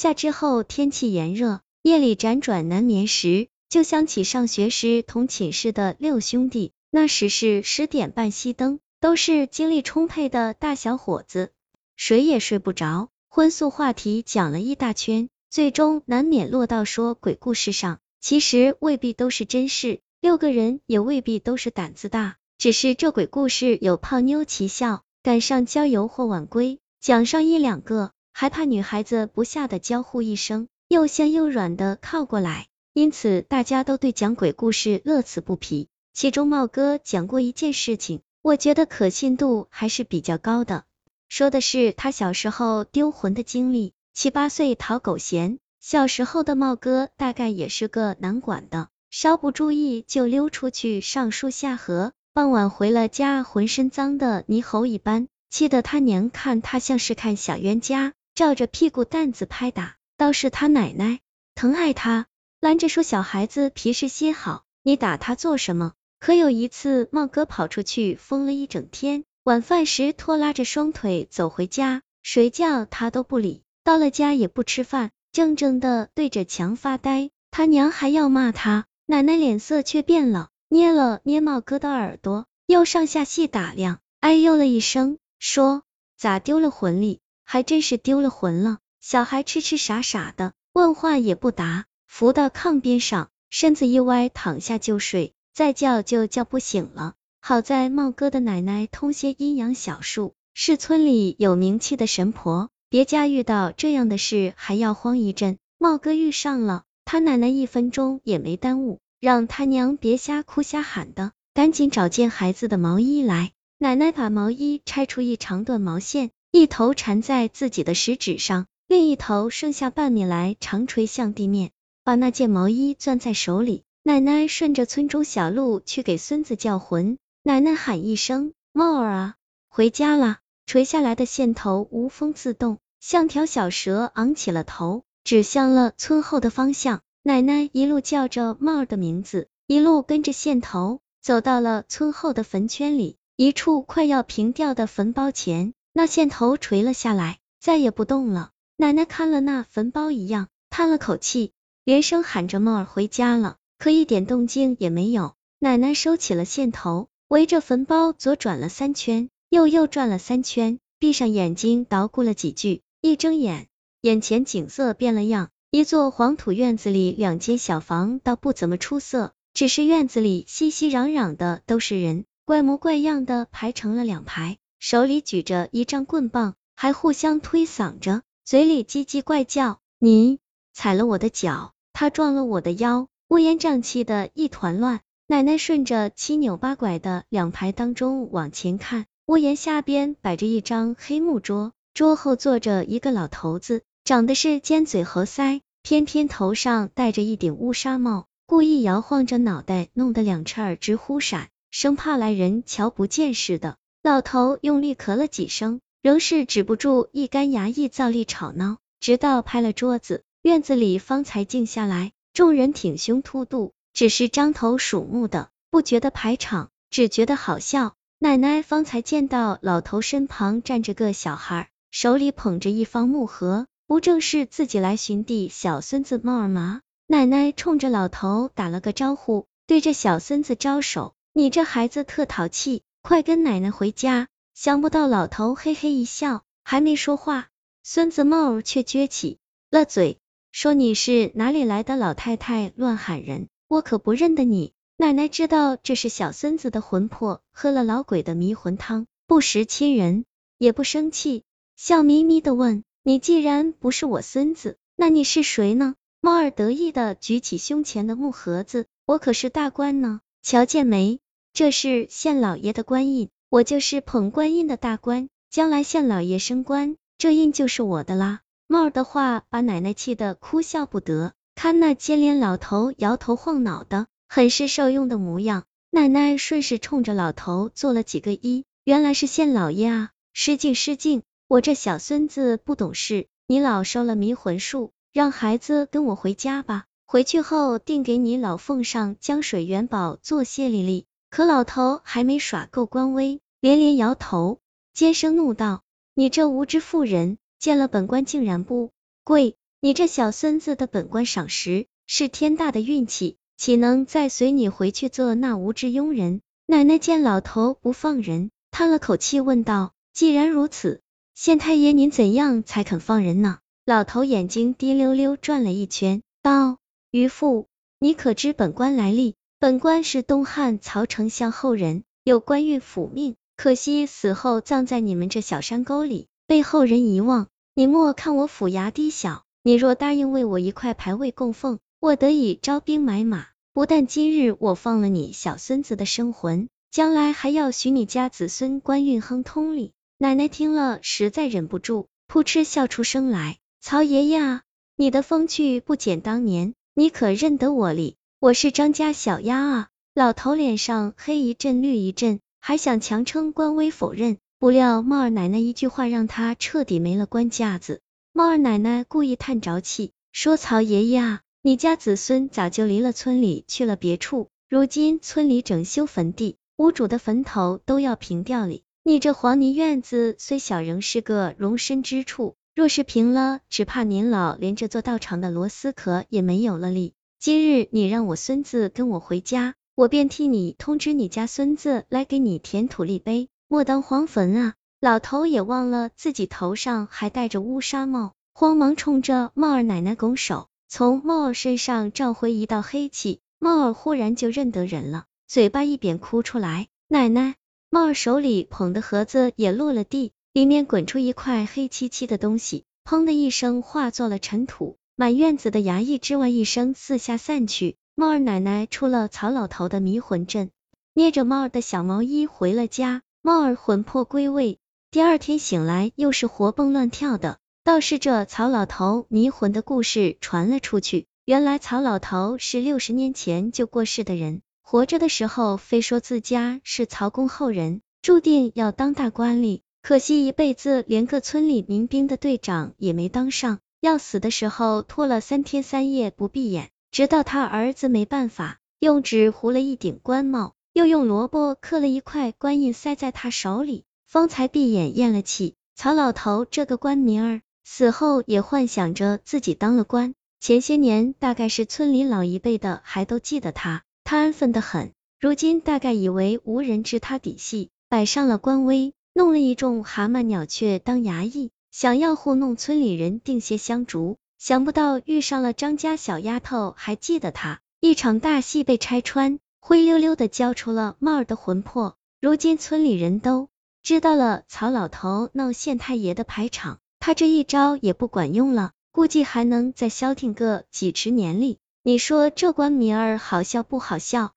夏之后天气炎热，夜里辗转难眠时，就想起上学时同寝室的六兄弟。那时是十点半熄灯，都是精力充沛的大小伙子，谁也睡不着。荤素话题讲了一大圈，最终难免落到说鬼故事上。其实未必都是真事，六个人也未必都是胆子大，只是这鬼故事有泡妞奇效，赶上郊游或晚归，讲上一两个，还怕女孩子不吓得娇呼一声，又香又软的靠过来，因此大家都对讲鬼故事乐此不疲。其中茂哥讲过一件事情，我觉得可信度还是比较高的，说的是他小时候丢魂的经历，七八岁讨狗嫌。小时候的茂哥大概也是个难管的，稍不注意就溜出去上树下河，傍晚回了家浑身脏的泥猴一般，气得他娘看他像是看小冤家，照着屁股蛋子拍打。倒是他奶奶疼爱他，拦着说小孩子皮实些好，你打他做什么？可有一次茂哥跑出去疯了一整天，晚饭时拖拉着双腿走回家，谁叫他都不理，到了家也不吃饭。怔怔的对着墙发呆，他娘还要骂他，奶奶脸色却变了，捏了捏茂哥的耳朵，又上下细打量，哎呦了一声，说咋丢了魂力？还真是丢了魂了。小孩痴痴傻傻的，问话也不答，伏到炕边上，身子一歪，躺下就睡，再叫就叫不醒了。好在茂哥的奶奶通些阴阳小术，是村里有名气的神婆。别家遇到这样的事还要慌一阵，茂哥遇上了，他奶奶一分钟也没耽误，让他娘别瞎哭瞎喊的，赶紧找件孩子的毛衣来。奶奶把毛衣拆出一长段毛线，一头缠在自己的食指上，另一头剩下半米来长垂向地面，把那件毛衣攥在手里。奶奶顺着村中小路去给孙子叫魂，奶奶喊一声茂儿啊，回家啦。垂下来的线头无风自动，像条小蛇昂起了头，指向了村后的方向。奶奶一路叫着帽儿的名字，一路跟着线头，走到了村后的坟圈里，一处快要平掉的坟包前，那线头垂了下来，再也不动了。奶奶看了那坟包一样，叹了口气，连声喊着帽儿回家了，可一点动静也没有。奶奶收起了线头，围着坟包左转了三圈。又又转了三圈，闭上眼睛捣鼓了几句，一睁眼，眼前景色变了样。一座黄土院子里，两间小房倒不怎么出色，只是院子里熙熙攘攘的都是人，怪模怪样的排成了两排，手里举着一张棍棒，还互相推搡着，嘴里叽叽怪叫。你踩了我的脚，他撞了我的腰，乌烟瘴气的一团乱。奶奶顺着七扭八拐的两排当中往前看。屋檐下边摆着一张黑木桌，桌后坐着一个老头子，长得是尖嘴猴腮，偏偏头上戴着一顶乌纱帽，故意摇晃着脑袋，弄得两翅儿直忽闪，生怕来人瞧不见似的。老头用力咳了几声，仍是止不住一干牙意造力吵闹，直到拍了桌子，院子里方才静下来。众人挺胸凸肚，只是张头鼠目的，不觉得排场，只觉得好笑。奶奶方才见到老头身旁站着个小孩，手里捧着一方木盒，不正是自己来寻的小孙子茂儿吗？奶奶冲着老头打了个招呼，对着小孙子招手：“你这孩子特淘气，快跟奶奶回家。”想不到老头嘿嘿一笑，还没说话，孙子茂儿却撅起了嘴，说：“你是哪里来的老太太乱喊人？我可不认得你。”奶奶知道这是小孙子的魂魄喝了老鬼的迷魂汤，不识亲人，也不生气，笑眯眯的问：“你既然不是我孙子，那你是谁呢？”猫儿得意的举起胸前的木盒子：“我可是大官呢，瞧见没？这是县老爷的官印，我就是捧官印的大官，将来县老爷升官，这印就是我的啦。”猫儿的话把奶奶气得哭笑不得，看那尖脸老头摇头晃脑的。很是受用的模样，奶奶顺势冲着老头做了几个揖，原来是县老爷啊，失敬失敬，我这小孙子不懂事，你老收了迷魂术，让孩子跟我回家吧，回去后定给你老奉上江水元宝做谢礼礼。可老头还没耍够官威，连连摇头，尖声怒道：“你这无知妇人，见了本官竟然不跪。”你这小孙子的本官赏识，是天大的运气，岂能再随你回去做那无知庸人？奶奶见老头不放人，叹了口气问道：既然如此，县太爷您怎样才肯放人呢？老头眼睛滴溜溜转了一圈，道：渔父，你可知本官来历？本官是东汉曹丞相后人，有官运府命，可惜死后葬在你们这小山沟里，被后人遗忘。你莫看我府衙低小。你若答应为我一块牌位供奉，我得以招兵买马。不但今日我放了你小孙子的生魂，将来还要许你家子孙官运亨通哩。奶奶听了实在忍不住，扑哧笑出声来。曹爷爷啊，你的风趣不减当年，你可认得我哩？我是张家小丫啊。老头脸上黑一阵绿一阵，还想强撑官威否认，不料猫儿奶奶一句话让他彻底没了官架子。猫儿奶奶故意叹着气，说：“曹爷爷啊，你家子孙早就离了村里去了别处，如今村里整修坟地，屋主的坟头都要平掉哩。你这黄泥院子虽小，仍是个容身之处，若是平了，只怕您老连这座道场的螺丝壳也没有了哩。今日你让我孙子跟我回家，我便替你通知你家孙子来给你填土立碑，莫当荒坟啊！”老头也忘了自己头上还戴着乌纱帽，慌忙冲着帽儿奶奶拱手，从帽儿身上召回一道黑气，帽儿忽然就认得人了，嘴巴一扁哭出来。奶奶，帽儿手里捧的盒子也落了地，里面滚出一块黑漆漆的东西，砰的一声化作了尘土，满院子的衙役之外一声四下散去。猫儿奶奶出了曹老头的迷魂阵，捏着猫儿的小毛衣回了家，猫儿魂魄归位。第二天醒来，又是活蹦乱跳的。倒是这曹老头迷魂的故事传了出去。原来曹老头是六十年前就过世的人，活着的时候非说自家是曹公后人，注定要当大官吏。可惜一辈子连个村里民兵的队长也没当上，要死的时候拖了三天三夜不闭眼，直到他儿子没办法，用纸糊了一顶官帽，又用萝卜刻了一块官印塞在他手里。方才闭眼咽了气，曹老头这个官名儿，死后也幻想着自己当了官。前些年大概是村里老一辈的还都记得他，他安分的很。如今大概以为无人知他底细，摆上了官威，弄了一众蛤蟆鸟雀当衙役，想要糊弄村里人定些香烛。想不到遇上了张家小丫头，还记得他，一场大戏被拆穿，灰溜溜的交出了帽儿的魂魄。如今村里人都。知道了，曹老头闹县太爷的排场，他这一招也不管用了，估计还能再消停个几十年哩。你说这官名儿好笑不好笑？